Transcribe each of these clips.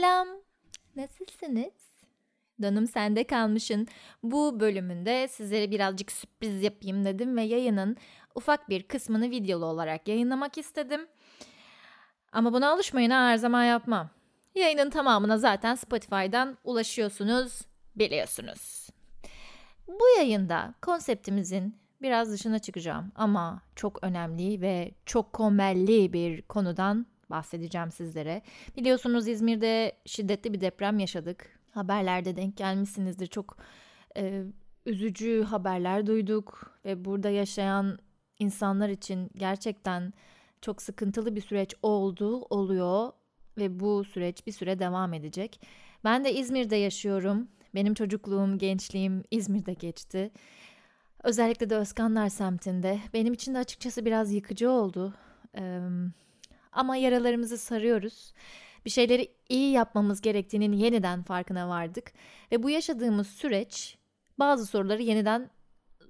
Selam. Nasılsınız? Danım sende kalmışın. Bu bölümünde sizlere birazcık sürpriz yapayım dedim ve yayının ufak bir kısmını videolu olarak yayınlamak istedim. Ama buna alışmayın her zaman yapmam. Yayının tamamına zaten Spotify'dan ulaşıyorsunuz, biliyorsunuz. Bu yayında konseptimizin biraz dışına çıkacağım ama çok önemli ve çok komelli bir konudan bahsedeceğim sizlere. Biliyorsunuz İzmir'de şiddetli bir deprem yaşadık. Haberlerde denk gelmişsinizdir. Çok e, üzücü haberler duyduk ve burada yaşayan insanlar için gerçekten çok sıkıntılı bir süreç oldu, oluyor ve bu süreç bir süre devam edecek. Ben de İzmir'de yaşıyorum. Benim çocukluğum, gençliğim İzmir'de geçti. Özellikle de Özkanlar semtinde. Benim için de açıkçası biraz yıkıcı oldu. Ee, ama yaralarımızı sarıyoruz. Bir şeyleri iyi yapmamız gerektiğinin yeniden farkına vardık. Ve bu yaşadığımız süreç bazı soruları yeniden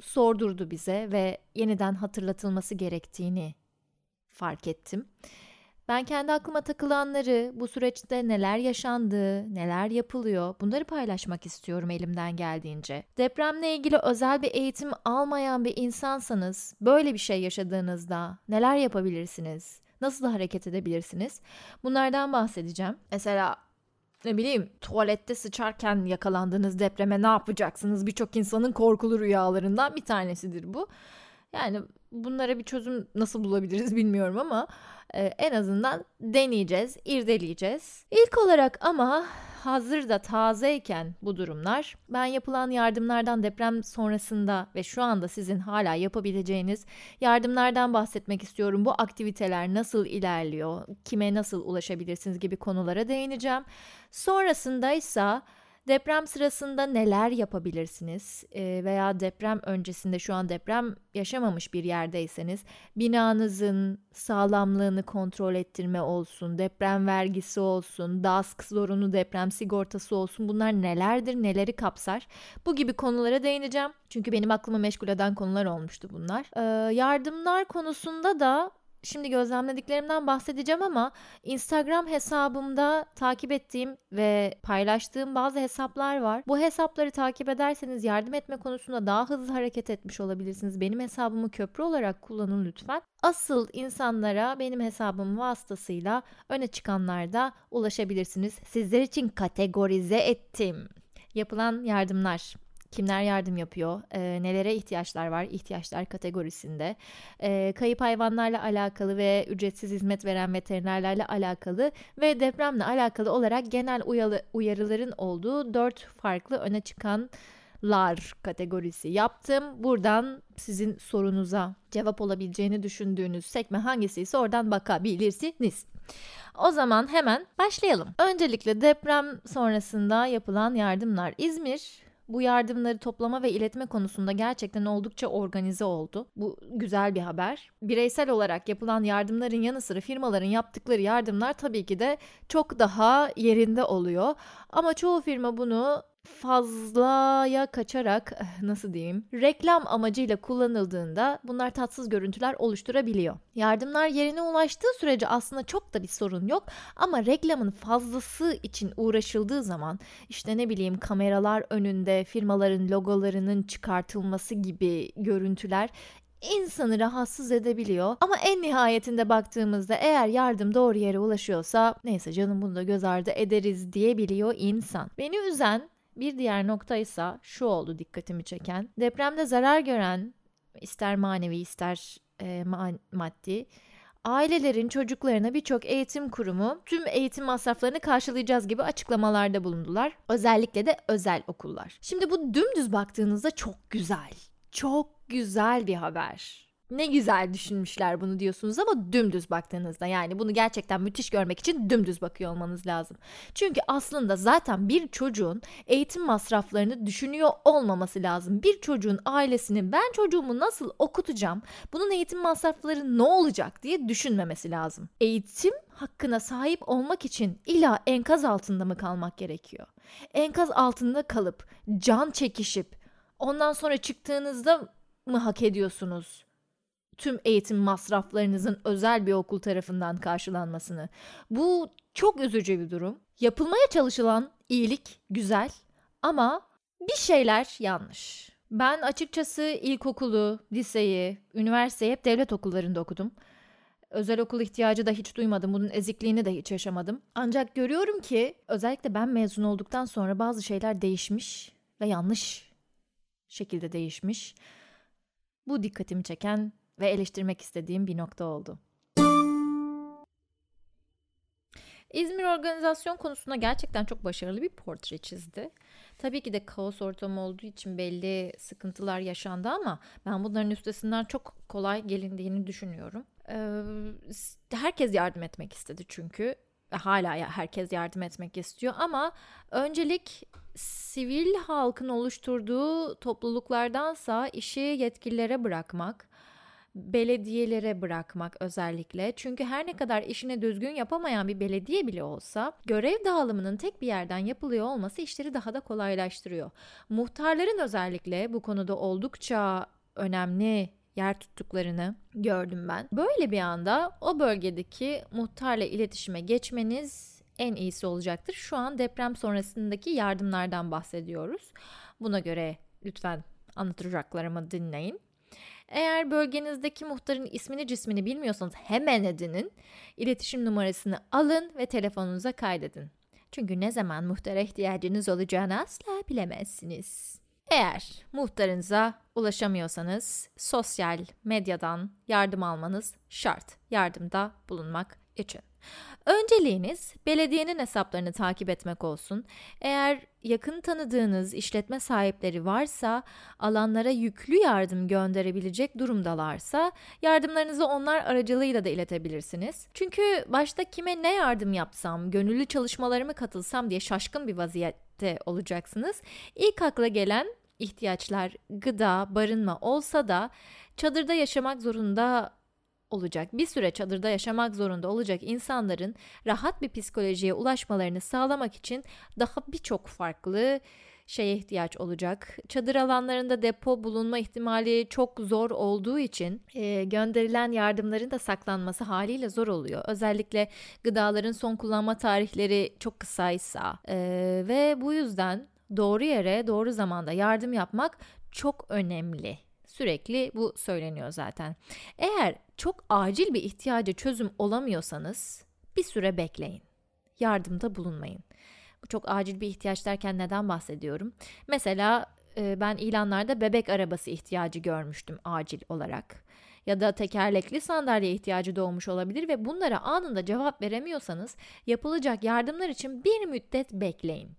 sordurdu bize ve yeniden hatırlatılması gerektiğini fark ettim. Ben kendi aklıma takılanları, bu süreçte neler yaşandı, neler yapılıyor bunları paylaşmak istiyorum elimden geldiğince. Depremle ilgili özel bir eğitim almayan bir insansanız, böyle bir şey yaşadığınızda neler yapabilirsiniz? Nasıl hareket edebilirsiniz? Bunlardan bahsedeceğim. Mesela ne bileyim tuvalette sıçarken yakalandığınız depreme ne yapacaksınız? Birçok insanın korkulu rüyalarından bir tanesidir bu. Yani bunlara bir çözüm nasıl bulabiliriz bilmiyorum ama e, en azından deneyeceğiz, irdeleyeceğiz. İlk olarak ama hazır da tazeyken bu durumlar ben yapılan yardımlardan deprem sonrasında ve şu anda sizin hala yapabileceğiniz yardımlardan bahsetmek istiyorum. Bu aktiviteler nasıl ilerliyor, kime nasıl ulaşabilirsiniz gibi konulara değineceğim. Sonrasında ise Deprem sırasında neler yapabilirsiniz e, veya deprem öncesinde şu an deprem yaşamamış bir yerdeyseniz binanızın sağlamlığını kontrol ettirme olsun, deprem vergisi olsun, DASK zorunlu deprem sigortası olsun bunlar nelerdir, neleri kapsar? Bu gibi konulara değineceğim. Çünkü benim aklımı meşgul eden konular olmuştu bunlar. Ee, yardımlar konusunda da şimdi gözlemlediklerimden bahsedeceğim ama Instagram hesabımda takip ettiğim ve paylaştığım bazı hesaplar var. Bu hesapları takip ederseniz yardım etme konusunda daha hızlı hareket etmiş olabilirsiniz. Benim hesabımı köprü olarak kullanın lütfen. Asıl insanlara benim hesabım vasıtasıyla öne çıkanlarda ulaşabilirsiniz. Sizler için kategorize ettim. Yapılan yardımlar kimler yardım yapıyor, e, nelere ihtiyaçlar var ihtiyaçlar kategorisinde, e, kayıp hayvanlarla alakalı ve ücretsiz hizmet veren veterinerlerle alakalı ve depremle alakalı olarak genel uyalı, uyarıların olduğu dört farklı öne çıkan lar kategorisi yaptım. Buradan sizin sorunuza cevap olabileceğini düşündüğünüz sekme hangisi ise oradan bakabilirsiniz. O zaman hemen başlayalım. Öncelikle deprem sonrasında yapılan yardımlar. İzmir bu yardımları toplama ve iletme konusunda gerçekten oldukça organize oldu. Bu güzel bir haber. Bireysel olarak yapılan yardımların yanı sıra firmaların yaptıkları yardımlar tabii ki de çok daha yerinde oluyor. Ama çoğu firma bunu fazlaya kaçarak eh, nasıl diyeyim reklam amacıyla kullanıldığında bunlar tatsız görüntüler oluşturabiliyor. Yardımlar yerine ulaştığı sürece aslında çok da bir sorun yok ama reklamın fazlası için uğraşıldığı zaman işte ne bileyim kameralar önünde firmaların logolarının çıkartılması gibi görüntüler insanı rahatsız edebiliyor. Ama en nihayetinde baktığımızda eğer yardım doğru yere ulaşıyorsa neyse canım bunu da göz ardı ederiz diyebiliyor insan. Beni üzen bir diğer nokta ise şu oldu dikkatimi çeken. Depremde zarar gören ister manevi ister e, maddi ailelerin çocuklarına birçok eğitim kurumu tüm eğitim masraflarını karşılayacağız gibi açıklamalarda bulundular. Özellikle de özel okullar. Şimdi bu dümdüz baktığınızda çok güzel. Çok güzel bir haber ne güzel düşünmüşler bunu diyorsunuz ama dümdüz baktığınızda yani bunu gerçekten müthiş görmek için dümdüz bakıyor olmanız lazım. Çünkü aslında zaten bir çocuğun eğitim masraflarını düşünüyor olmaması lazım. Bir çocuğun ailesinin ben çocuğumu nasıl okutacağım, bunun eğitim masrafları ne olacak diye düşünmemesi lazım. Eğitim hakkına sahip olmak için illa enkaz altında mı kalmak gerekiyor? Enkaz altında kalıp can çekişip ondan sonra çıktığınızda mı hak ediyorsunuz? Tüm eğitim masraflarınızın özel bir okul tarafından karşılanmasını. Bu çok üzücü bir durum. Yapılmaya çalışılan iyilik güzel ama bir şeyler yanlış. Ben açıkçası ilkokulu, liseyi, üniversiteyi hep devlet okullarında okudum. Özel okul ihtiyacı da hiç duymadım. Bunun ezikliğini de hiç yaşamadım. Ancak görüyorum ki özellikle ben mezun olduktan sonra bazı şeyler değişmiş ve yanlış şekilde değişmiş. Bu dikkatimi çeken ve eleştirmek istediğim bir nokta oldu. İzmir organizasyon konusunda gerçekten çok başarılı bir portre çizdi. Tabii ki de kaos ortamı olduğu için belli sıkıntılar yaşandı ama ben bunların üstesinden çok kolay gelindiğini düşünüyorum. Ee, herkes yardım etmek istedi çünkü. Hala herkes yardım etmek istiyor ama öncelik sivil halkın oluşturduğu topluluklardansa işi yetkililere bırakmak, belediyelere bırakmak özellikle. Çünkü her ne kadar işini düzgün yapamayan bir belediye bile olsa görev dağılımının tek bir yerden yapılıyor olması işleri daha da kolaylaştırıyor. Muhtarların özellikle bu konuda oldukça önemli yer tuttuklarını gördüm ben. Böyle bir anda o bölgedeki muhtarla iletişime geçmeniz en iyisi olacaktır. Şu an deprem sonrasındaki yardımlardan bahsediyoruz. Buna göre lütfen anlatacaklarımı dinleyin. Eğer bölgenizdeki muhtarın ismini cismini bilmiyorsanız hemen edinin. İletişim numarasını alın ve telefonunuza kaydedin. Çünkü ne zaman muhtara ihtiyacınız olacağını asla bilemezsiniz. Eğer muhtarınıza ulaşamıyorsanız sosyal medyadan yardım almanız şart. Yardımda bulunmak için. Önceliğiniz belediyenin hesaplarını takip etmek olsun. Eğer yakın tanıdığınız işletme sahipleri varsa, alanlara yüklü yardım gönderebilecek durumdalarsa yardımlarınızı onlar aracılığıyla da iletebilirsiniz. Çünkü başta kime ne yardım yapsam, gönüllü çalışmalarımı katılsam diye şaşkın bir vaziyette olacaksınız. İlk akla gelen ihtiyaçlar gıda, barınma olsa da çadırda yaşamak zorunda olacak. Bir süre çadırda yaşamak zorunda olacak insanların rahat bir psikolojiye ulaşmalarını sağlamak için daha birçok farklı şeye ihtiyaç olacak. Çadır alanlarında depo bulunma ihtimali çok zor olduğu için e, gönderilen yardımların da saklanması haliyle zor oluyor. Özellikle gıdaların son kullanma tarihleri çok kısaysa e, ve bu yüzden doğru yere doğru zamanda yardım yapmak çok önemli. Sürekli bu söyleniyor zaten. Eğer çok acil bir ihtiyaca çözüm olamıyorsanız bir süre bekleyin. Yardımda bulunmayın. Bu çok acil bir ihtiyaç derken neden bahsediyorum? Mesela e, ben ilanlarda bebek arabası ihtiyacı görmüştüm acil olarak. Ya da tekerlekli sandalye ihtiyacı doğmuş olabilir ve bunlara anında cevap veremiyorsanız yapılacak yardımlar için bir müddet bekleyin.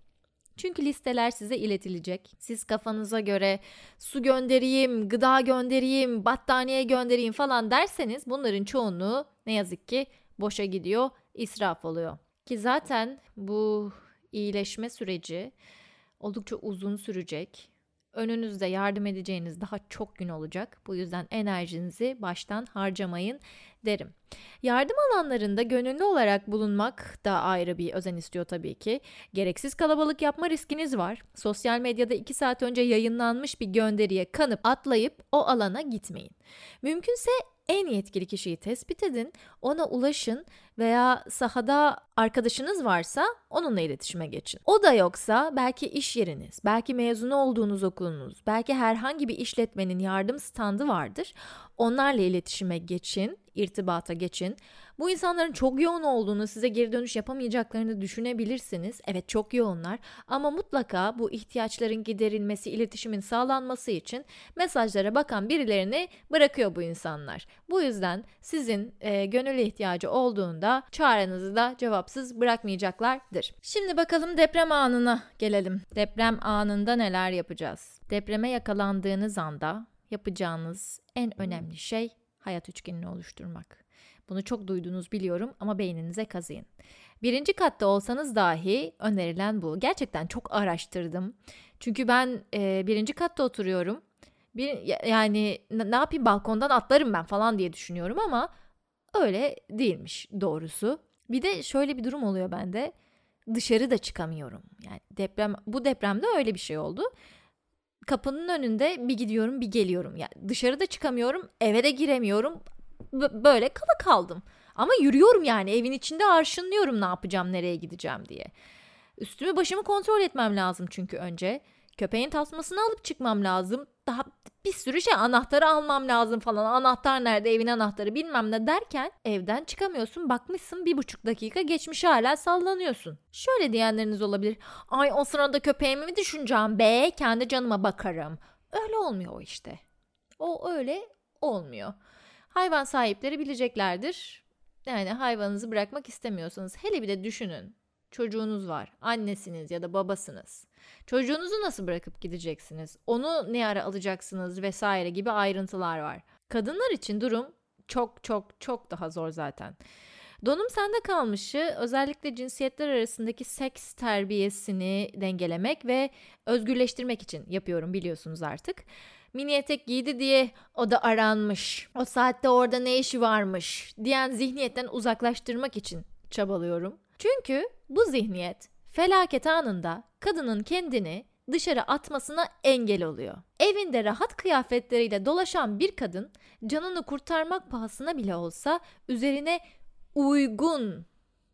Çünkü listeler size iletilecek. Siz kafanıza göre su göndereyim, gıda göndereyim, battaniye göndereyim falan derseniz bunların çoğunluğu ne yazık ki boşa gidiyor, israf oluyor. Ki zaten bu iyileşme süreci oldukça uzun sürecek. Önünüzde yardım edeceğiniz daha çok gün olacak. Bu yüzden enerjinizi baştan harcamayın derim. Yardım alanlarında gönüllü olarak bulunmak da ayrı bir özen istiyor tabii ki. Gereksiz kalabalık yapma riskiniz var. Sosyal medyada 2 saat önce yayınlanmış bir gönderiye kanıp atlayıp o alana gitmeyin. Mümkünse en yetkili kişiyi tespit edin, ona ulaşın veya sahada arkadaşınız varsa onunla iletişime geçin. O da yoksa belki iş yeriniz, belki mezun olduğunuz okulunuz, belki herhangi bir işletmenin yardım standı vardır. Onlarla iletişime geçin, irtibata geçin. Bu insanların çok yoğun olduğunu, size geri dönüş yapamayacaklarını düşünebilirsiniz. Evet çok yoğunlar ama mutlaka bu ihtiyaçların giderilmesi, iletişimin sağlanması için mesajlara bakan birilerini bırakıyor bu insanlar. Bu yüzden sizin e, gönüllü ihtiyacı olduğunda çağrınızı da cevapsız bırakmayacaklardır. Şimdi bakalım deprem anına gelelim. Deprem anında neler yapacağız? Depreme yakalandığınız anda yapacağınız en önemli şey hayat üçgenini oluşturmak. Bunu çok duydunuz biliyorum ama beyninize kazıyın. Birinci katta olsanız dahi önerilen bu. Gerçekten çok araştırdım. Çünkü ben e, birinci katta oturuyorum. Bir, yani ne yapayım balkondan atlarım ben falan diye düşünüyorum ama öyle değilmiş doğrusu. Bir de şöyle bir durum oluyor bende. Dışarı da çıkamıyorum. Yani deprem bu depremde öyle bir şey oldu. kapının önünde bir gidiyorum bir geliyorum. Yani dışarıda çıkamıyorum, eve de giremiyorum. Böyle kala kaldım. Ama yürüyorum yani evin içinde arşınlıyorum ne yapacağım, nereye gideceğim diye. Üstümü başımı kontrol etmem lazım çünkü önce. Köpeğin tasmasını alıp çıkmam lazım. Daha bir sürü şey anahtarı almam lazım falan. Anahtar nerede evin anahtarı bilmem ne derken evden çıkamıyorsun. Bakmışsın bir buçuk dakika geçmiş hala sallanıyorsun. Şöyle diyenleriniz olabilir. Ay o sırada köpeğimi mi düşüneceğim be kendi canıma bakarım. Öyle olmuyor o işte. O öyle olmuyor. Hayvan sahipleri bileceklerdir. Yani hayvanınızı bırakmak istemiyorsanız hele bir de düşünün. Çocuğunuz var, annesiniz ya da babasınız. Çocuğunuzu nasıl bırakıp gideceksiniz? Onu ne ara alacaksınız vesaire gibi ayrıntılar var. Kadınlar için durum çok çok çok daha zor zaten. Donum sende kalmışı özellikle cinsiyetler arasındaki seks terbiyesini dengelemek ve özgürleştirmek için yapıyorum biliyorsunuz artık. Mini etek giydi diye o da aranmış. O saatte orada ne işi varmış diyen zihniyetten uzaklaştırmak için çabalıyorum. Çünkü bu zihniyet felaket anında kadının kendini dışarı atmasına engel oluyor. Evinde rahat kıyafetleriyle dolaşan bir kadın canını kurtarmak pahasına bile olsa üzerine uygun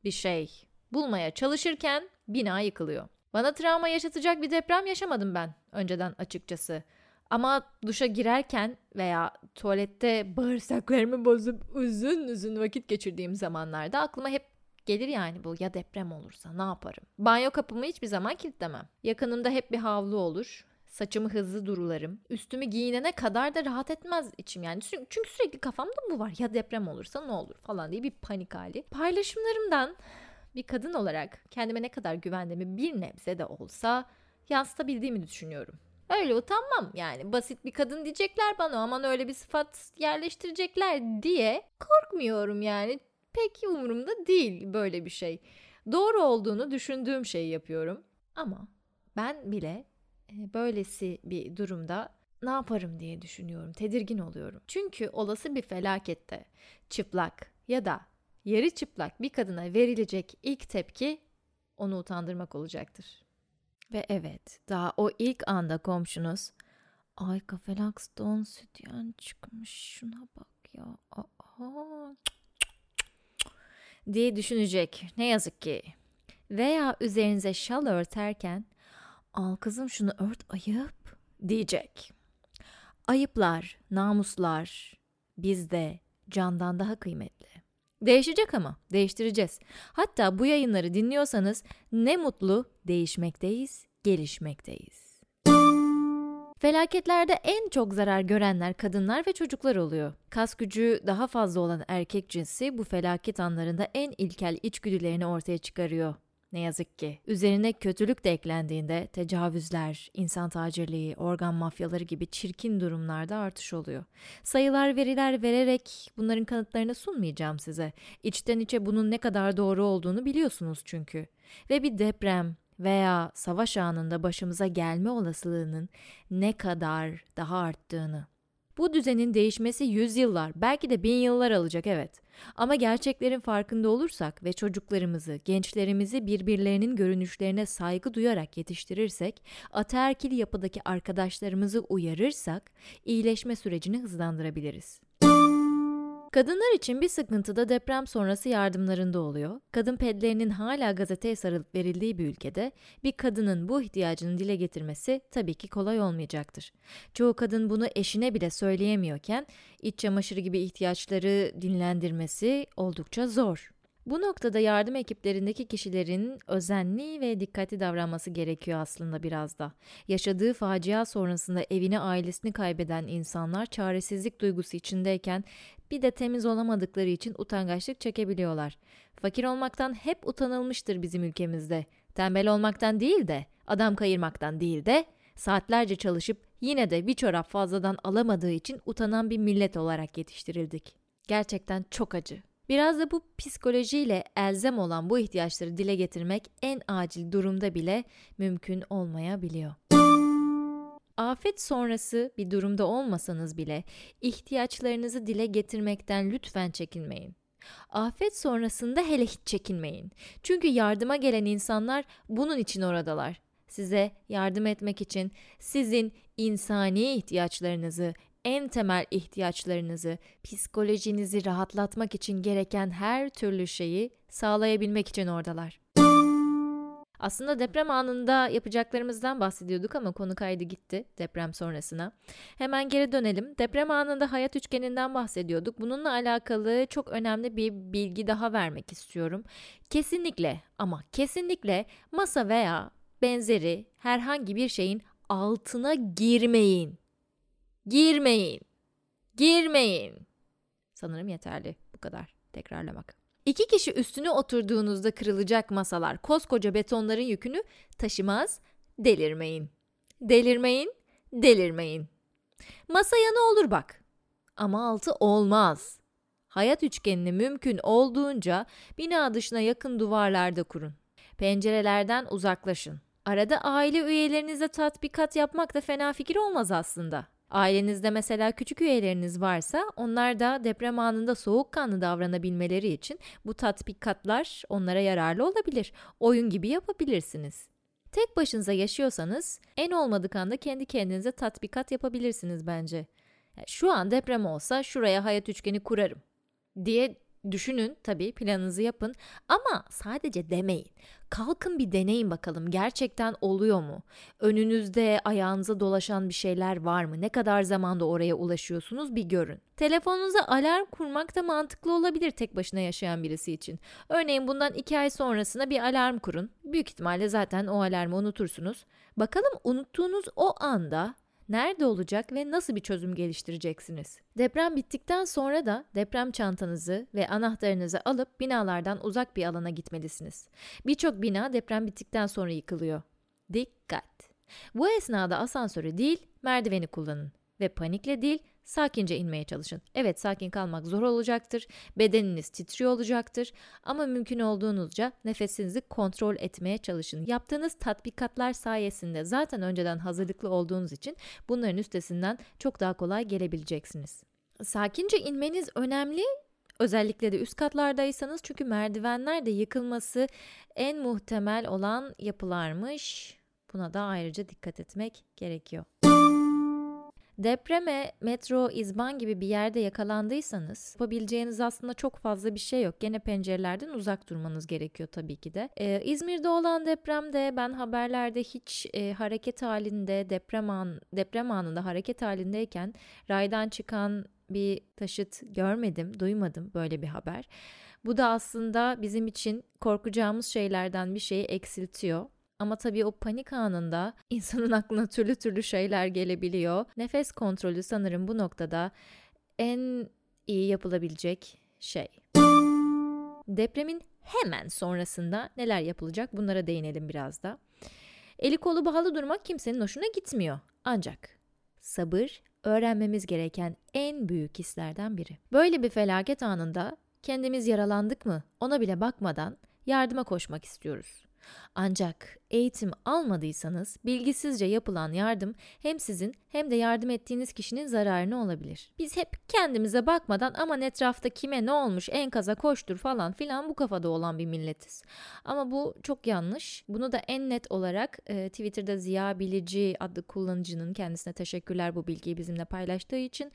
bir şey bulmaya çalışırken bina yıkılıyor. Bana travma yaşatacak bir deprem yaşamadım ben önceden açıkçası. Ama duşa girerken veya tuvalette bağırsaklarımı bozup uzun uzun vakit geçirdiğim zamanlarda aklıma hep gelir yani bu ya deprem olursa ne yaparım? Banyo kapımı hiçbir zaman kilitlemem. Yakınımda hep bir havlu olur. Saçımı hızlı durularım. Üstümü giyinene kadar da rahat etmez içim yani. Çünkü sürekli kafamda bu var. Ya deprem olursa ne olur falan diye bir panik hali. Paylaşımlarımdan bir kadın olarak kendime ne kadar güvendiğimi bir nebze de olsa yansıtabildiğimi düşünüyorum. Öyle utanmam yani basit bir kadın diyecekler bana aman öyle bir sıfat yerleştirecekler diye korkmuyorum yani pek umurumda değil böyle bir şey. Doğru olduğunu düşündüğüm şeyi yapıyorum. Ama ben bile e, böylesi bir durumda ne yaparım diye düşünüyorum. Tedirgin oluyorum. Çünkü olası bir felakette çıplak ya da yarı çıplak bir kadına verilecek ilk tepki onu utandırmak olacaktır. Ve evet, daha o ilk anda komşunuz Ay Kafelax'tan sütyen çıkmış şuna bak ya. Aa, diye düşünecek. Ne yazık ki. Veya üzerinize şal örterken al kızım şunu ört ayıp diyecek. Ayıplar, namuslar bizde candan daha kıymetli. Değişecek ama değiştireceğiz. Hatta bu yayınları dinliyorsanız ne mutlu değişmekteyiz, gelişmekteyiz. Felaketlerde en çok zarar görenler kadınlar ve çocuklar oluyor. Kas gücü daha fazla olan erkek cinsi bu felaket anlarında en ilkel içgüdülerini ortaya çıkarıyor. Ne yazık ki. Üzerine kötülük de eklendiğinde tecavüzler, insan tacirliği, organ mafyaları gibi çirkin durumlarda artış oluyor. Sayılar, veriler vererek bunların kanıtlarını sunmayacağım size. İçten içe bunun ne kadar doğru olduğunu biliyorsunuz çünkü. Ve bir deprem, veya savaş anında başımıza gelme olasılığının ne kadar daha arttığını. Bu düzenin değişmesi yüzyıllar, belki de bin yıllar alacak evet. Ama gerçeklerin farkında olursak ve çocuklarımızı, gençlerimizi birbirlerinin görünüşlerine saygı duyarak yetiştirirsek, ataerkil yapıdaki arkadaşlarımızı uyarırsak, iyileşme sürecini hızlandırabiliriz. Kadınlar için bir sıkıntı da deprem sonrası yardımlarında oluyor. Kadın pedlerinin hala gazeteye sarılıp verildiği bir ülkede bir kadının bu ihtiyacını dile getirmesi tabii ki kolay olmayacaktır. Çoğu kadın bunu eşine bile söyleyemiyorken iç çamaşırı gibi ihtiyaçları dinlendirmesi oldukça zor. Bu noktada yardım ekiplerindeki kişilerin özenli ve dikkatli davranması gerekiyor aslında biraz da. Yaşadığı facia sonrasında evini ailesini kaybeden insanlar çaresizlik duygusu içindeyken bir de temiz olamadıkları için utangaçlık çekebiliyorlar. Fakir olmaktan hep utanılmıştır bizim ülkemizde. Tembel olmaktan değil de, adam kayırmaktan değil de, saatlerce çalışıp yine de bir çorap fazladan alamadığı için utanan bir millet olarak yetiştirildik. Gerçekten çok acı. Biraz da bu psikolojiyle elzem olan bu ihtiyaçları dile getirmek en acil durumda bile mümkün olmayabiliyor. Afet sonrası bir durumda olmasanız bile ihtiyaçlarınızı dile getirmekten lütfen çekinmeyin. Afet sonrasında hele hiç çekinmeyin. Çünkü yardıma gelen insanlar bunun için oradalar. size yardım etmek için sizin insani ihtiyaçlarınızı, en temel ihtiyaçlarınızı, psikolojinizi rahatlatmak için gereken her türlü şeyi sağlayabilmek için oradalar. Aslında deprem anında yapacaklarımızdan bahsediyorduk ama konu kaydı gitti deprem sonrasına. Hemen geri dönelim. Deprem anında hayat üçgeninden bahsediyorduk. Bununla alakalı çok önemli bir bilgi daha vermek istiyorum. Kesinlikle ama kesinlikle masa veya benzeri herhangi bir şeyin altına girmeyin. Girmeyin. Girmeyin. Sanırım yeterli bu kadar tekrarlamak. İki kişi üstüne oturduğunuzda kırılacak masalar koskoca betonların yükünü taşımaz. Delirmeyin. Delirmeyin, delirmeyin. Masaya ne olur bak. Ama altı olmaz. Hayat üçgenini mümkün olduğunca bina dışına yakın duvarlarda kurun. Pencerelerden uzaklaşın. Arada aile üyelerinize tatbikat yapmak da fena fikir olmaz aslında. Ailenizde mesela küçük üyeleriniz varsa onlar da deprem anında soğukkanlı davranabilmeleri için bu tatbikatlar onlara yararlı olabilir. Oyun gibi yapabilirsiniz. Tek başınıza yaşıyorsanız en olmadık anda kendi kendinize tatbikat yapabilirsiniz bence. Şu an deprem olsa şuraya hayat üçgeni kurarım diye Düşünün tabii planınızı yapın ama sadece demeyin. Kalkın bir deneyin bakalım gerçekten oluyor mu? Önünüzde ayağınıza dolaşan bir şeyler var mı? Ne kadar zamanda oraya ulaşıyorsunuz bir görün. Telefonunuza alarm kurmak da mantıklı olabilir tek başına yaşayan birisi için. Örneğin bundan iki ay sonrasına bir alarm kurun. Büyük ihtimalle zaten o alarmı unutursunuz. Bakalım unuttuğunuz o anda nerede olacak ve nasıl bir çözüm geliştireceksiniz? Deprem bittikten sonra da deprem çantanızı ve anahtarınızı alıp binalardan uzak bir alana gitmelisiniz. Birçok bina deprem bittikten sonra yıkılıyor. Dikkat! Bu esnada asansörü değil, merdiveni kullanın ve panikle değil, Sakince inmeye çalışın. Evet sakin kalmak zor olacaktır. Bedeniniz titriyor olacaktır. Ama mümkün olduğunuzca nefesinizi kontrol etmeye çalışın. Yaptığınız tatbikatlar sayesinde zaten önceden hazırlıklı olduğunuz için bunların üstesinden çok daha kolay gelebileceksiniz. Sakince inmeniz önemli Özellikle de üst katlardaysanız çünkü merdivenler de yıkılması en muhtemel olan yapılarmış. Buna da ayrıca dikkat etmek gerekiyor. Depreme, metro, izban gibi bir yerde yakalandıysanız yapabileceğiniz aslında çok fazla bir şey yok. Gene pencerelerden uzak durmanız gerekiyor tabii ki de. Ee, İzmir'de olan depremde ben haberlerde hiç e, hareket halinde deprem an deprem anında hareket halindeyken raydan çıkan bir taşıt görmedim, duymadım böyle bir haber. Bu da aslında bizim için korkacağımız şeylerden bir şeyi eksiltiyor. Ama tabii o panik anında insanın aklına türlü türlü şeyler gelebiliyor. Nefes kontrolü sanırım bu noktada en iyi yapılabilecek şey. Depremin hemen sonrasında neler yapılacak bunlara değinelim biraz da. Eli kolu bağlı durmak kimsenin hoşuna gitmiyor. Ancak sabır öğrenmemiz gereken en büyük hislerden biri. Böyle bir felaket anında kendimiz yaralandık mı ona bile bakmadan yardıma koşmak istiyoruz. Ancak eğitim almadıysanız bilgisizce yapılan yardım hem sizin hem de yardım ettiğiniz kişinin zararına olabilir. Biz hep kendimize bakmadan aman etrafta kime ne olmuş enkaza koştur falan filan bu kafada olan bir milletiz. Ama bu çok yanlış. Bunu da en net olarak e, Twitter'da Ziya Bilici adlı kullanıcının kendisine teşekkürler bu bilgiyi bizimle paylaştığı için.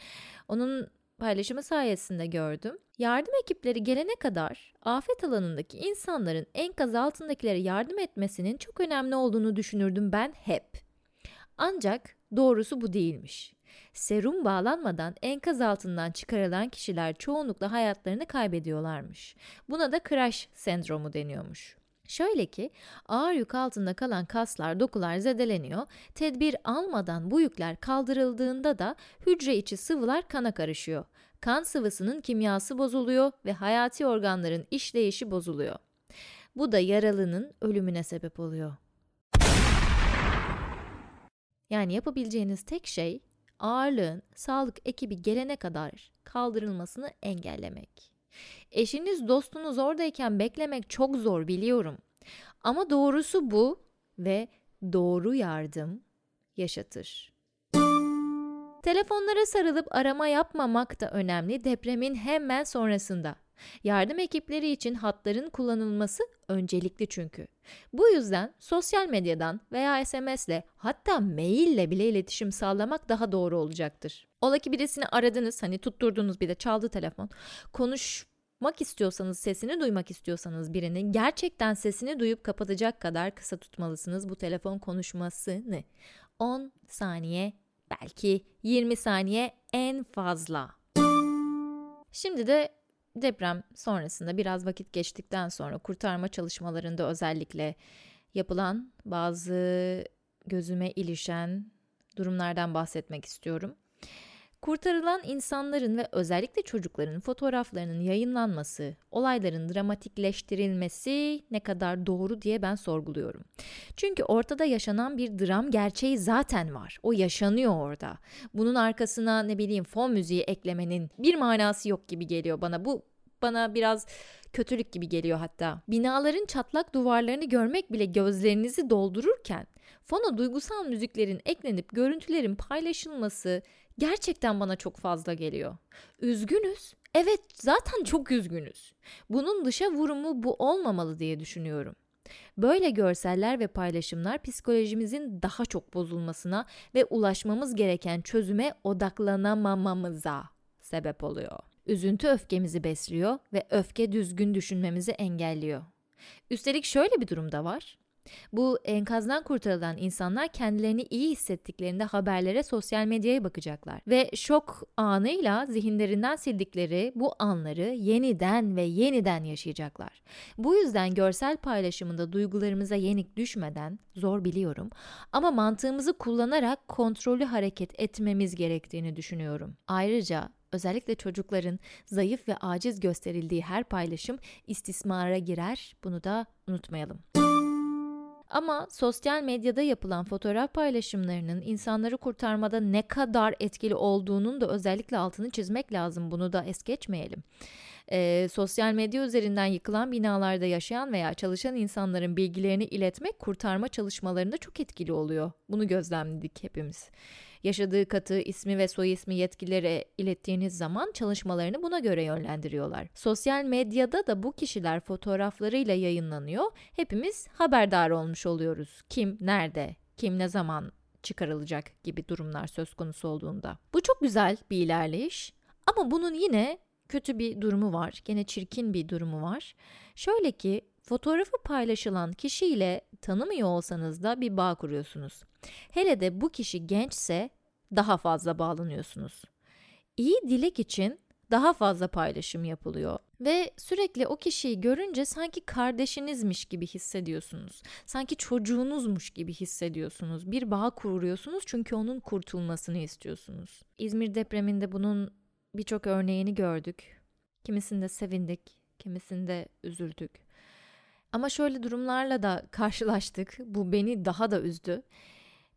Onun paylaşımı sayesinde gördüm. Yardım ekipleri gelene kadar afet alanındaki insanların enkaz altındakilere yardım etmesinin çok önemli olduğunu düşünürdüm ben hep. Ancak doğrusu bu değilmiş. Serum bağlanmadan enkaz altından çıkarılan kişiler çoğunlukla hayatlarını kaybediyorlarmış. Buna da crash sendromu deniyormuş. Şöyle ki ağır yük altında kalan kaslar, dokular zedeleniyor. Tedbir almadan bu yükler kaldırıldığında da hücre içi sıvılar kana karışıyor. Kan sıvısının kimyası bozuluyor ve hayati organların işleyişi bozuluyor. Bu da yaralının ölümüne sebep oluyor. Yani yapabileceğiniz tek şey ağırlığın sağlık ekibi gelene kadar kaldırılmasını engellemek. Eşiniz, dostunuz oradayken beklemek çok zor biliyorum. Ama doğrusu bu ve doğru yardım yaşatır. Telefonlara sarılıp arama yapmamak da önemli depremin hemen sonrasında. Yardım ekipleri için hatların kullanılması öncelikli çünkü. Bu yüzden sosyal medyadan veya SMS'le hatta maille bile iletişim sağlamak daha doğru olacaktır. Ola ki birisini aradınız hani tutturdunuz bir de çaldı telefon. Konuşmak istiyorsanız sesini duymak istiyorsanız birinin gerçekten sesini duyup kapatacak kadar kısa tutmalısınız bu telefon konuşmasını. 10 saniye belki 20 saniye en fazla. Şimdi de deprem sonrasında biraz vakit geçtikten sonra kurtarma çalışmalarında özellikle yapılan bazı gözüme ilişen durumlardan bahsetmek istiyorum. Kurtarılan insanların ve özellikle çocukların fotoğraflarının yayınlanması, olayların dramatikleştirilmesi ne kadar doğru diye ben sorguluyorum. Çünkü ortada yaşanan bir dram gerçeği zaten var. O yaşanıyor orada. Bunun arkasına ne bileyim fon müziği eklemenin bir manası yok gibi geliyor bana. Bu bana biraz kötülük gibi geliyor hatta. Binaların çatlak duvarlarını görmek bile gözlerinizi doldururken fona duygusal müziklerin eklenip görüntülerin paylaşılması gerçekten bana çok fazla geliyor. Üzgünüz. Evet, zaten çok üzgünüz. Bunun dışa vurumu bu olmamalı diye düşünüyorum. Böyle görseller ve paylaşımlar psikolojimizin daha çok bozulmasına ve ulaşmamız gereken çözüme odaklanamamamıza sebep oluyor. Üzüntü öfkemizi besliyor ve öfke düzgün düşünmemizi engelliyor. Üstelik şöyle bir durum da var. Bu enkazdan kurtarılan insanlar kendilerini iyi hissettiklerinde haberlere sosyal medyaya bakacaklar ve şok anıyla zihinlerinden sildikleri bu anları yeniden ve yeniden yaşayacaklar. Bu yüzden görsel paylaşımında duygularımıza yenik düşmeden zor biliyorum ama mantığımızı kullanarak kontrollü hareket etmemiz gerektiğini düşünüyorum. Ayrıca özellikle çocukların zayıf ve aciz gösterildiği her paylaşım istismara girer. Bunu da unutmayalım. Ama sosyal medyada yapılan fotoğraf paylaşımlarının insanları kurtarmada ne kadar etkili olduğunun da özellikle altını çizmek lazım. Bunu da es geçmeyelim. Ee, sosyal medya üzerinden yıkılan binalarda yaşayan veya çalışan insanların bilgilerini iletmek kurtarma çalışmalarında çok etkili oluyor. Bunu gözlemledik hepimiz. Yaşadığı katı, ismi ve soy ismi yetkililere ilettiğiniz zaman çalışmalarını buna göre yönlendiriyorlar. Sosyal medyada da bu kişiler fotoğraflarıyla yayınlanıyor. Hepimiz haberdar olmuş oluyoruz. Kim, nerede, kim ne zaman çıkarılacak gibi durumlar söz konusu olduğunda. Bu çok güzel bir ilerleyiş. Ama bunun yine kötü bir durumu var. Gene çirkin bir durumu var. Şöyle ki fotoğrafı paylaşılan kişiyle tanımıyor olsanız da bir bağ kuruyorsunuz. Hele de bu kişi gençse daha fazla bağlanıyorsunuz. İyi dilek için daha fazla paylaşım yapılıyor ve sürekli o kişiyi görünce sanki kardeşinizmiş gibi hissediyorsunuz. Sanki çocuğunuzmuş gibi hissediyorsunuz. Bir bağ kuruyorsunuz çünkü onun kurtulmasını istiyorsunuz. İzmir depreminde bunun birçok örneğini gördük. Kimisinde sevindik, kimisinde üzüldük. Ama şöyle durumlarla da karşılaştık. Bu beni daha da üzdü.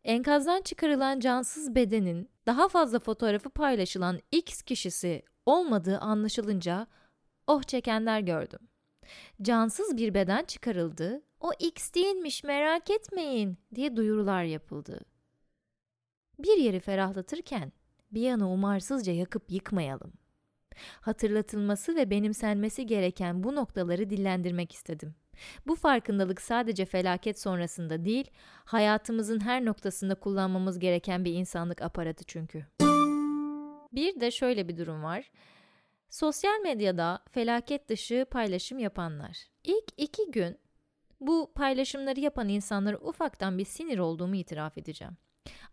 Enkazdan çıkarılan cansız bedenin daha fazla fotoğrafı paylaşılan X kişisi olmadığı anlaşılınca oh çekenler gördüm. Cansız bir beden çıkarıldı, o X değilmiş merak etmeyin diye duyurular yapıldı. Bir yeri ferahlatırken bir yanı umarsızca yakıp yıkmayalım. Hatırlatılması ve benimsenmesi gereken bu noktaları dillendirmek istedim. Bu farkındalık sadece felaket sonrasında değil, hayatımızın her noktasında kullanmamız gereken bir insanlık aparatı çünkü. Bir de şöyle bir durum var. Sosyal medyada felaket dışı paylaşım yapanlar. İlk iki gün bu paylaşımları yapan insanlara ufaktan bir sinir olduğumu itiraf edeceğim.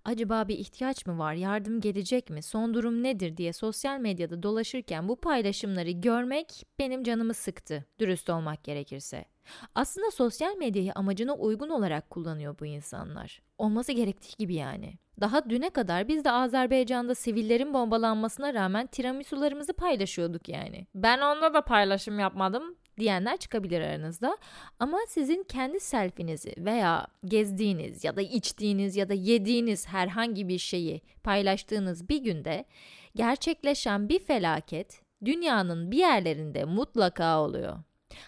Acaba bir ihtiyaç mı var, yardım gelecek mi, son durum nedir diye sosyal medyada dolaşırken bu paylaşımları görmek benim canımı sıktı, dürüst olmak gerekirse. Aslında sosyal medyayı amacına uygun olarak kullanıyor bu insanlar. Olması gerektiği gibi yani. Daha düne kadar biz de Azerbaycan'da sivillerin bombalanmasına rağmen tiramisularımızı paylaşıyorduk yani. Ben onda da paylaşım yapmadım diyenler çıkabilir aranızda. Ama sizin kendi selfinizi veya gezdiğiniz ya da içtiğiniz ya da yediğiniz herhangi bir şeyi paylaştığınız bir günde gerçekleşen bir felaket dünyanın bir yerlerinde mutlaka oluyor.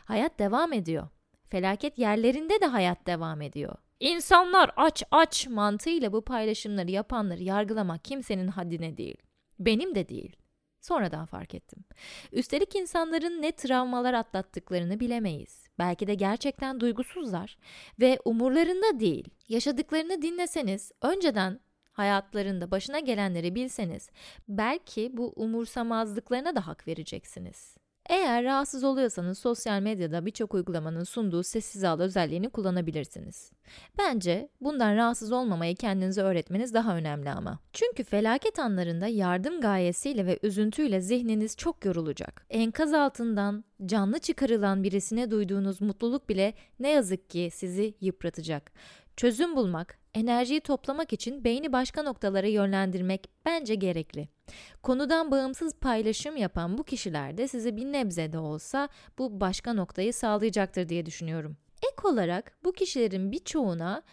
Hayat devam ediyor. Felaket yerlerinde de hayat devam ediyor. İnsanlar aç aç mantığıyla bu paylaşımları yapanları yargılamak kimsenin haddine değil. Benim de değil. Sonradan fark ettim. Üstelik insanların ne travmalar atlattıklarını bilemeyiz. Belki de gerçekten duygusuzlar ve umurlarında değil. Yaşadıklarını dinleseniz, önceden hayatlarında başına gelenleri bilseniz, belki bu umursamazlıklarına da hak vereceksiniz. Eğer rahatsız oluyorsanız sosyal medyada birçok uygulamanın sunduğu sessiz al özelliğini kullanabilirsiniz. Bence bundan rahatsız olmamayı kendinize öğretmeniz daha önemli ama. Çünkü felaket anlarında yardım gayesiyle ve üzüntüyle zihniniz çok yorulacak. Enkaz altından canlı çıkarılan birisine duyduğunuz mutluluk bile ne yazık ki sizi yıpratacak. Çözüm bulmak, enerjiyi toplamak için beyni başka noktalara yönlendirmek bence gerekli. Konudan bağımsız paylaşım yapan bu kişiler de size bir nebze de olsa bu başka noktayı sağlayacaktır diye düşünüyorum. Ek olarak bu kişilerin birçoğuna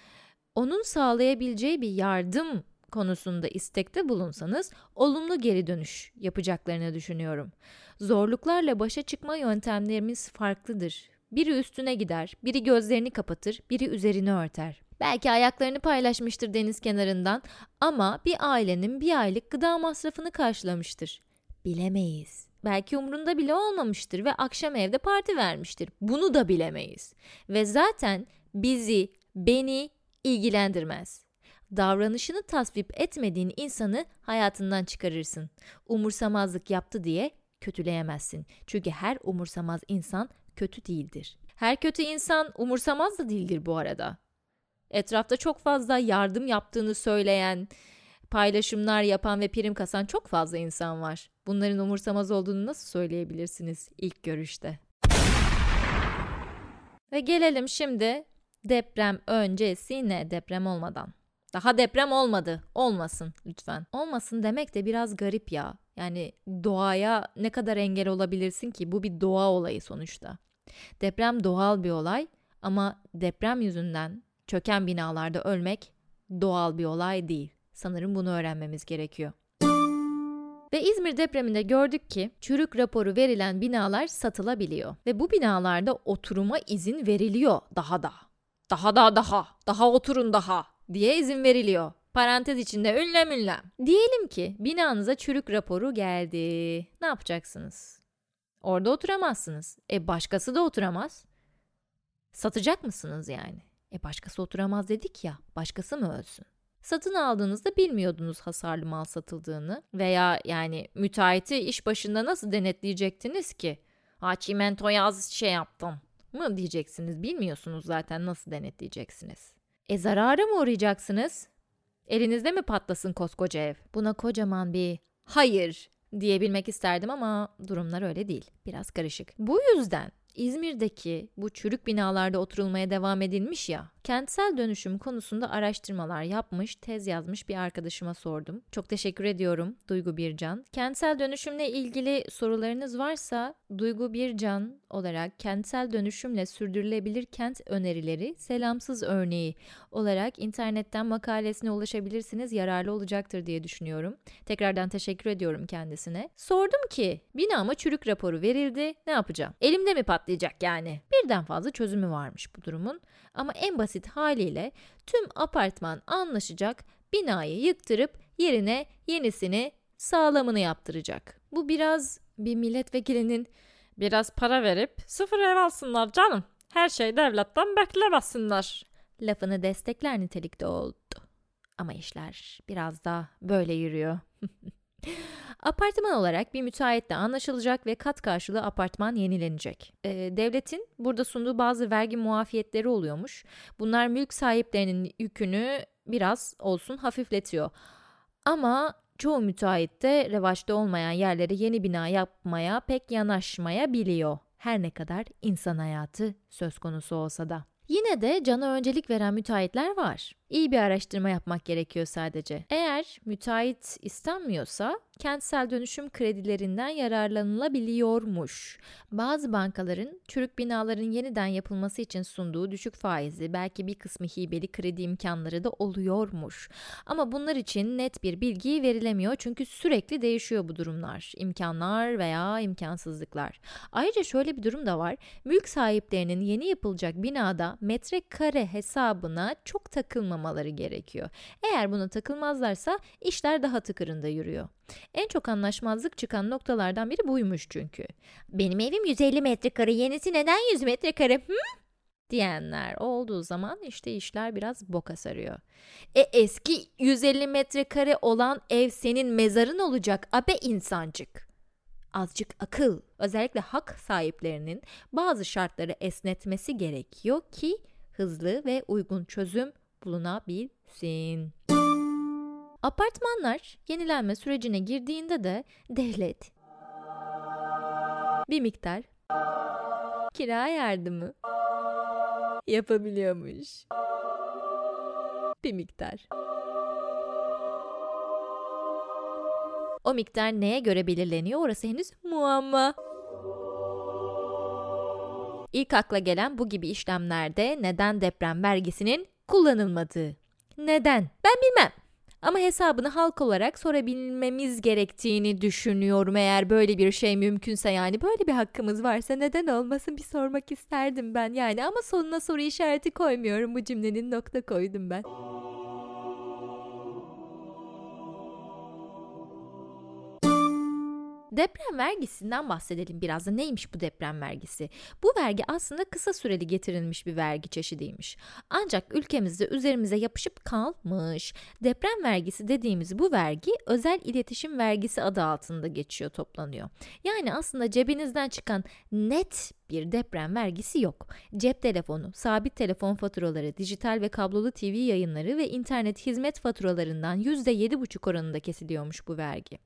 onun sağlayabileceği bir yardım konusunda istekte bulunsanız olumlu geri dönüş yapacaklarını düşünüyorum. Zorluklarla başa çıkma yöntemlerimiz farklıdır. Biri üstüne gider, biri gözlerini kapatır, biri üzerini örter. Belki ayaklarını paylaşmıştır deniz kenarından ama bir ailenin bir aylık gıda masrafını karşılamıştır. Bilemeyiz. Belki umrunda bile olmamıştır ve akşam evde parti vermiştir. Bunu da bilemeyiz. Ve zaten bizi, beni ilgilendirmez. Davranışını tasvip etmediğin insanı hayatından çıkarırsın. Umursamazlık yaptı diye kötüleyemezsin. Çünkü her umursamaz insan kötü değildir. Her kötü insan umursamaz da değildir bu arada. Etrafta çok fazla yardım yaptığını söyleyen, paylaşımlar yapan ve prim kasan çok fazla insan var. Bunların umursamaz olduğunu nasıl söyleyebilirsiniz ilk görüşte? Ve gelelim şimdi deprem öncesine deprem olmadan. Daha deprem olmadı. Olmasın lütfen. Olmasın demek de biraz garip ya. Yani doğaya ne kadar engel olabilirsin ki? Bu bir doğa olayı sonuçta. Deprem doğal bir olay ama deprem yüzünden çöken binalarda ölmek doğal bir olay değil. Sanırım bunu öğrenmemiz gerekiyor. Ve İzmir depreminde gördük ki çürük raporu verilen binalar satılabiliyor. Ve bu binalarda oturuma izin veriliyor daha da. Daha da daha, daha oturun daha diye izin veriliyor. Parantez içinde ünlem ünlem. Diyelim ki binanıza çürük raporu geldi. Ne yapacaksınız? Orada oturamazsınız. E başkası da oturamaz. Satacak mısınız yani? E başkası oturamaz dedik ya, başkası mı ölsün? Satın aldığınızda bilmiyordunuz hasarlı mal satıldığını veya yani müteahhiti iş başında nasıl denetleyecektiniz ki? Ha çimento yaz şey yaptım mı diyeceksiniz. Bilmiyorsunuz zaten nasıl denetleyeceksiniz. E zarara mı uğrayacaksınız? Elinizde mi patlasın koskoca ev? Buna kocaman bir hayır diyebilmek isterdim ama durumlar öyle değil. Biraz karışık. Bu yüzden İzmir'deki bu çürük binalarda oturulmaya devam edilmiş ya, kentsel dönüşüm konusunda araştırmalar yapmış, tez yazmış bir arkadaşıma sordum. Çok teşekkür ediyorum Duygu Bircan. Kentsel dönüşümle ilgili sorularınız varsa Duygu Bircan olarak kentsel dönüşümle sürdürülebilir kent önerileri selamsız örneği olarak internetten makalesine ulaşabilirsiniz. Yararlı olacaktır diye düşünüyorum. Tekrardan teşekkür ediyorum kendisine. Sordum ki binama çürük raporu verildi. Ne yapacağım? Elimde mi patlayacak yani? Birden fazla çözümü varmış bu durumun. Ama en basit haliyle tüm apartman anlaşacak, binayı yıktırıp yerine yenisini sağlamını yaptıracak. Bu biraz bir milletvekilinin biraz para verip sıfır ev alsınlar canım. Her şey devletten beklemesinler. Lafını destekler nitelikte oldu. Ama işler biraz da böyle yürüyor. Apartman olarak bir müteahhitle anlaşılacak ve kat karşılığı apartman yenilenecek. Ee, devletin burada sunduğu bazı vergi muafiyetleri oluyormuş. Bunlar mülk sahiplerinin yükünü biraz olsun hafifletiyor. Ama çoğu müteahhit de revaçta olmayan yerlere yeni bina yapmaya pek yanaşmayabiliyor. Her ne kadar insan hayatı söz konusu olsa da. Yine de cana öncelik veren müteahhitler var. İyi bir araştırma yapmak gerekiyor sadece. Eğer müteahhit istenmiyorsa kentsel dönüşüm kredilerinden yararlanılabiliyormuş. Bazı bankaların çürük binaların yeniden yapılması için sunduğu düşük faizli belki bir kısmı hibeli kredi imkanları da oluyormuş. Ama bunlar için net bir bilgi verilemiyor çünkü sürekli değişiyor bu durumlar. imkanlar veya imkansızlıklar. Ayrıca şöyle bir durum da var. Mülk sahiplerinin yeni yapılacak binada metrekare hesabına çok takılmamaları gerekiyor. Eğer buna takılmazlarsa işler daha tıkırında yürüyor. En çok anlaşmazlık çıkan noktalardan biri buymuş çünkü. Benim evim 150 metrekare, yenisi neden 100 metrekare? Hı? diyenler olduğu zaman işte işler biraz boka sarıyor. E eski 150 metrekare olan ev senin mezarın olacak abe insancık. Azıcık akıl, özellikle hak sahiplerinin bazı şartları esnetmesi gerekiyor ki hızlı ve uygun çözüm bulunabilsin. Apartmanlar yenilenme sürecine girdiğinde de devlet bir miktar kira yardımı yapabiliyormuş. Bir miktar. O miktar neye göre belirleniyor orası henüz muamma. İlk akla gelen bu gibi işlemlerde neden deprem vergisinin kullanılmadığı. Neden? Ben bilmem. Ama hesabını halk olarak sorabilmemiz gerektiğini düşünüyorum eğer böyle bir şey mümkünse yani böyle bir hakkımız varsa neden olmasın bir sormak isterdim ben yani ama sonuna soru işareti koymuyorum bu cümlenin nokta koydum ben. Deprem vergisinden bahsedelim biraz da. Neymiş bu deprem vergisi? Bu vergi aslında kısa süreli getirilmiş bir vergi çeşidiymiş. Ancak ülkemizde üzerimize yapışıp kalmış. Deprem vergisi dediğimiz bu vergi özel iletişim vergisi adı altında geçiyor, toplanıyor. Yani aslında cebinizden çıkan net bir deprem vergisi yok. Cep telefonu, sabit telefon faturaları, dijital ve kablolu TV yayınları ve internet hizmet faturalarından %7,5 oranında kesiliyormuş bu vergi.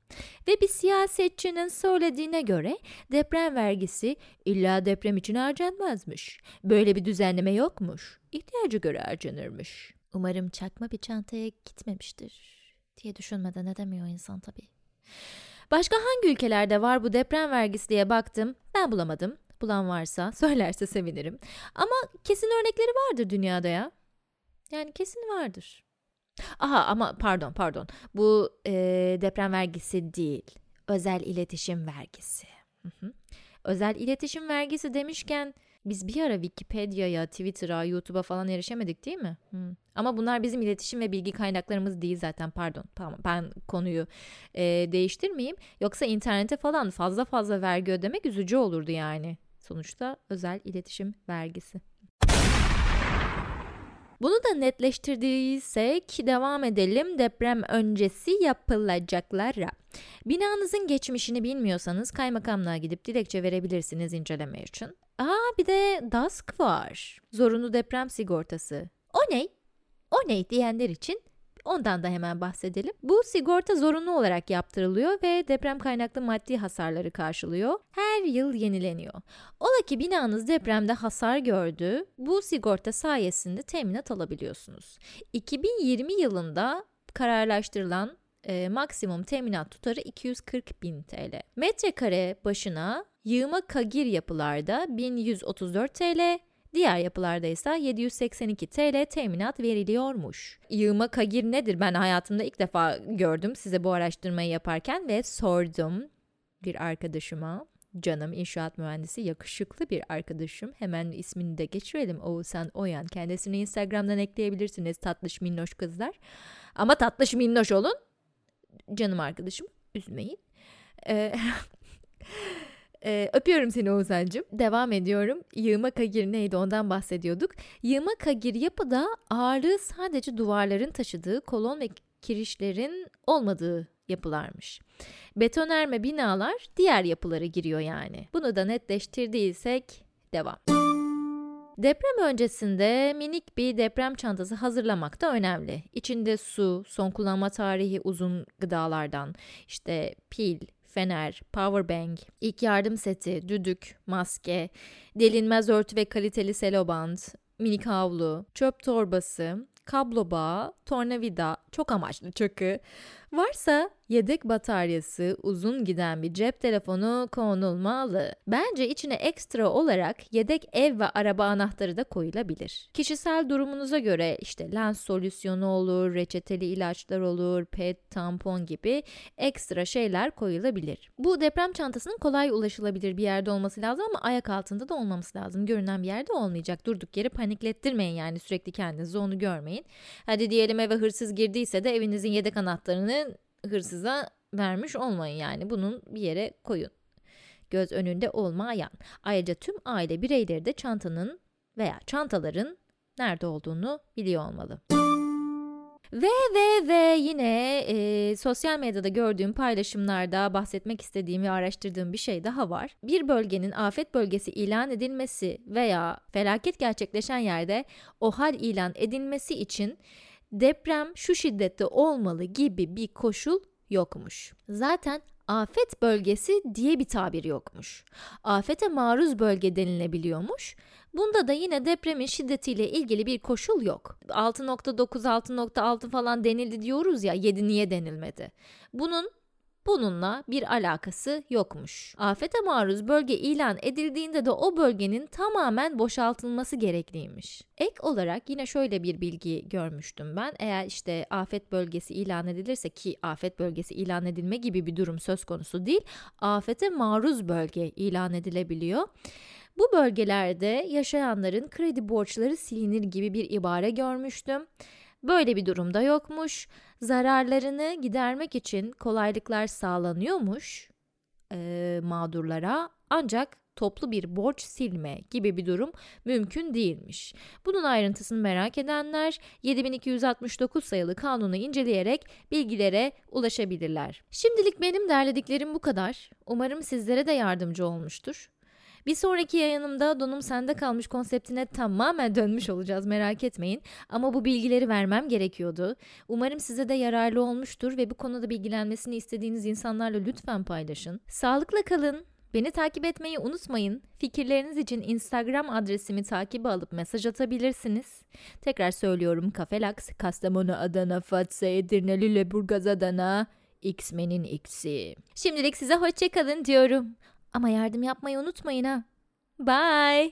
Ve bir siyasetçinin söylediğine göre deprem vergisi illa deprem için harcanmazmış. Böyle bir düzenleme yokmuş. İhtiyacı göre harcanırmış. Umarım çakma bir çantaya gitmemiştir diye düşünmeden edemiyor insan tabii. Başka hangi ülkelerde var bu deprem vergisi diye baktım. Ben bulamadım bulan varsa söylerse sevinirim. Ama kesin örnekleri vardır dünyada ya. Yani kesin vardır. Aha ama pardon pardon. Bu e, deprem vergisi değil. Özel iletişim vergisi. Hı hı. Özel iletişim vergisi demişken biz bir ara Wikipedia'ya, Twitter'a, YouTube'a falan erişemedik değil mi? Hmm. Ama bunlar bizim iletişim ve bilgi kaynaklarımız değil zaten pardon. Ben konuyu e, değiştirmeyeyim. Yoksa internete falan fazla fazla vergi ödemek üzücü olurdu yani. Sonuçta özel iletişim vergisi. Bunu da netleştirdiysek devam edelim deprem öncesi yapılacaklara. Binanızın geçmişini bilmiyorsanız kaymakamlığa gidip dilekçe verebilirsiniz inceleme için. Aa bir de DASK var. Zorunlu deprem sigortası. O ne? O ne diyenler için Ondan da hemen bahsedelim. Bu sigorta zorunlu olarak yaptırılıyor ve deprem kaynaklı maddi hasarları karşılıyor. Her yıl yenileniyor. Ola ki binanız depremde hasar gördü. Bu sigorta sayesinde teminat alabiliyorsunuz. 2020 yılında kararlaştırılan e, maksimum teminat tutarı 240 bin TL. Metrekare başına yığma kagir yapılarda 1134 TL, Diğer yapılarda ise 782 TL teminat veriliyormuş. Yığma kagir nedir? Ben hayatımda ilk defa gördüm size bu araştırmayı yaparken ve sordum bir arkadaşıma. Canım inşaat mühendisi yakışıklı bir arkadaşım. Hemen ismini de geçirelim. Oğuzhan Oyan. Kendisini Instagram'dan ekleyebilirsiniz tatlış minnoş kızlar. Ama tatlış minnoş olun. Canım arkadaşım üzmeyin. Ee, Ee, öpüyorum seni Oğuzhan'cığım. Devam ediyorum. Yığma kagir neydi ondan bahsediyorduk. Yığma kagir yapıda ağırlığı sadece duvarların taşıdığı kolon ve kirişlerin olmadığı yapılarmış. Betonerme binalar diğer yapılara giriyor yani. Bunu da netleştirdiysek devam. Deprem öncesinde minik bir deprem çantası hazırlamak da önemli. İçinde su, son kullanma tarihi uzun gıdalardan, işte pil, fener, powerbank, ilk yardım seti, düdük, maske, delinmez örtü ve kaliteli seloband, minik havlu, çöp torbası, kablo bağı, tornavida, çok amaçlı çakı, Varsa yedek bataryası uzun giden bir cep telefonu konulmalı. Bence içine ekstra olarak yedek ev ve araba anahtarı da koyulabilir. Kişisel durumunuza göre işte lens solüsyonu olur, reçeteli ilaçlar olur, pet, tampon gibi ekstra şeyler koyulabilir. Bu deprem çantasının kolay ulaşılabilir bir yerde olması lazım ama ayak altında da olmaması lazım. Görünen bir yerde olmayacak. Durduk yere paniklettirmeyin yani sürekli kendinizi onu görmeyin. Hadi diyelim eve hırsız girdiyse de evinizin yedek anahtarını hırsıza vermiş olmayın yani. Bunun bir yere koyun. Göz önünde olmayan. Ayrıca tüm aile bireyleri de çantanın veya çantaların nerede olduğunu biliyor olmalı. Ve ve ve yine e, sosyal medyada gördüğüm paylaşımlarda bahsetmek istediğim ve araştırdığım bir şey daha var. Bir bölgenin afet bölgesi ilan edilmesi veya felaket gerçekleşen yerde o hal ilan edilmesi için deprem şu şiddette olmalı gibi bir koşul yokmuş. Zaten afet bölgesi diye bir tabir yokmuş. Afete maruz bölge denilebiliyormuş. Bunda da yine depremin şiddetiyle ilgili bir koşul yok. 6.9, 6.6 falan denildi diyoruz ya 7 niye denilmedi? Bunun bununla bir alakası yokmuş. Afete maruz bölge ilan edildiğinde de o bölgenin tamamen boşaltılması gerekliymiş. Ek olarak yine şöyle bir bilgi görmüştüm ben. Eğer işte afet bölgesi ilan edilirse ki afet bölgesi ilan edilme gibi bir durum söz konusu değil. Afete maruz bölge ilan edilebiliyor. Bu bölgelerde yaşayanların kredi borçları silinir gibi bir ibare görmüştüm. Böyle bir durumda yokmuş. Zararlarını gidermek için kolaylıklar sağlanıyormuş e, mağdurlara ancak toplu bir borç silme gibi bir durum mümkün değilmiş. Bunun ayrıntısını merak edenler 7269 sayılı kanunu inceleyerek bilgilere ulaşabilirler. Şimdilik benim derlediklerim bu kadar. Umarım sizlere de yardımcı olmuştur. Bir sonraki yayınımda donum sende kalmış konseptine tamamen dönmüş olacağız merak etmeyin. Ama bu bilgileri vermem gerekiyordu. Umarım size de yararlı olmuştur ve bu konuda bilgilenmesini istediğiniz insanlarla lütfen paylaşın. Sağlıkla kalın. Beni takip etmeyi unutmayın. Fikirleriniz için Instagram adresimi takip alıp mesaj atabilirsiniz. Tekrar söylüyorum Kafelax, Kastamonu, Adana, Fatsa, Edirne, Lüleburgaz, Adana, X-Men'in X'i. Şimdilik size hoşçakalın diyorum. Ama yardım yapmayı unutmayın ha. Bye.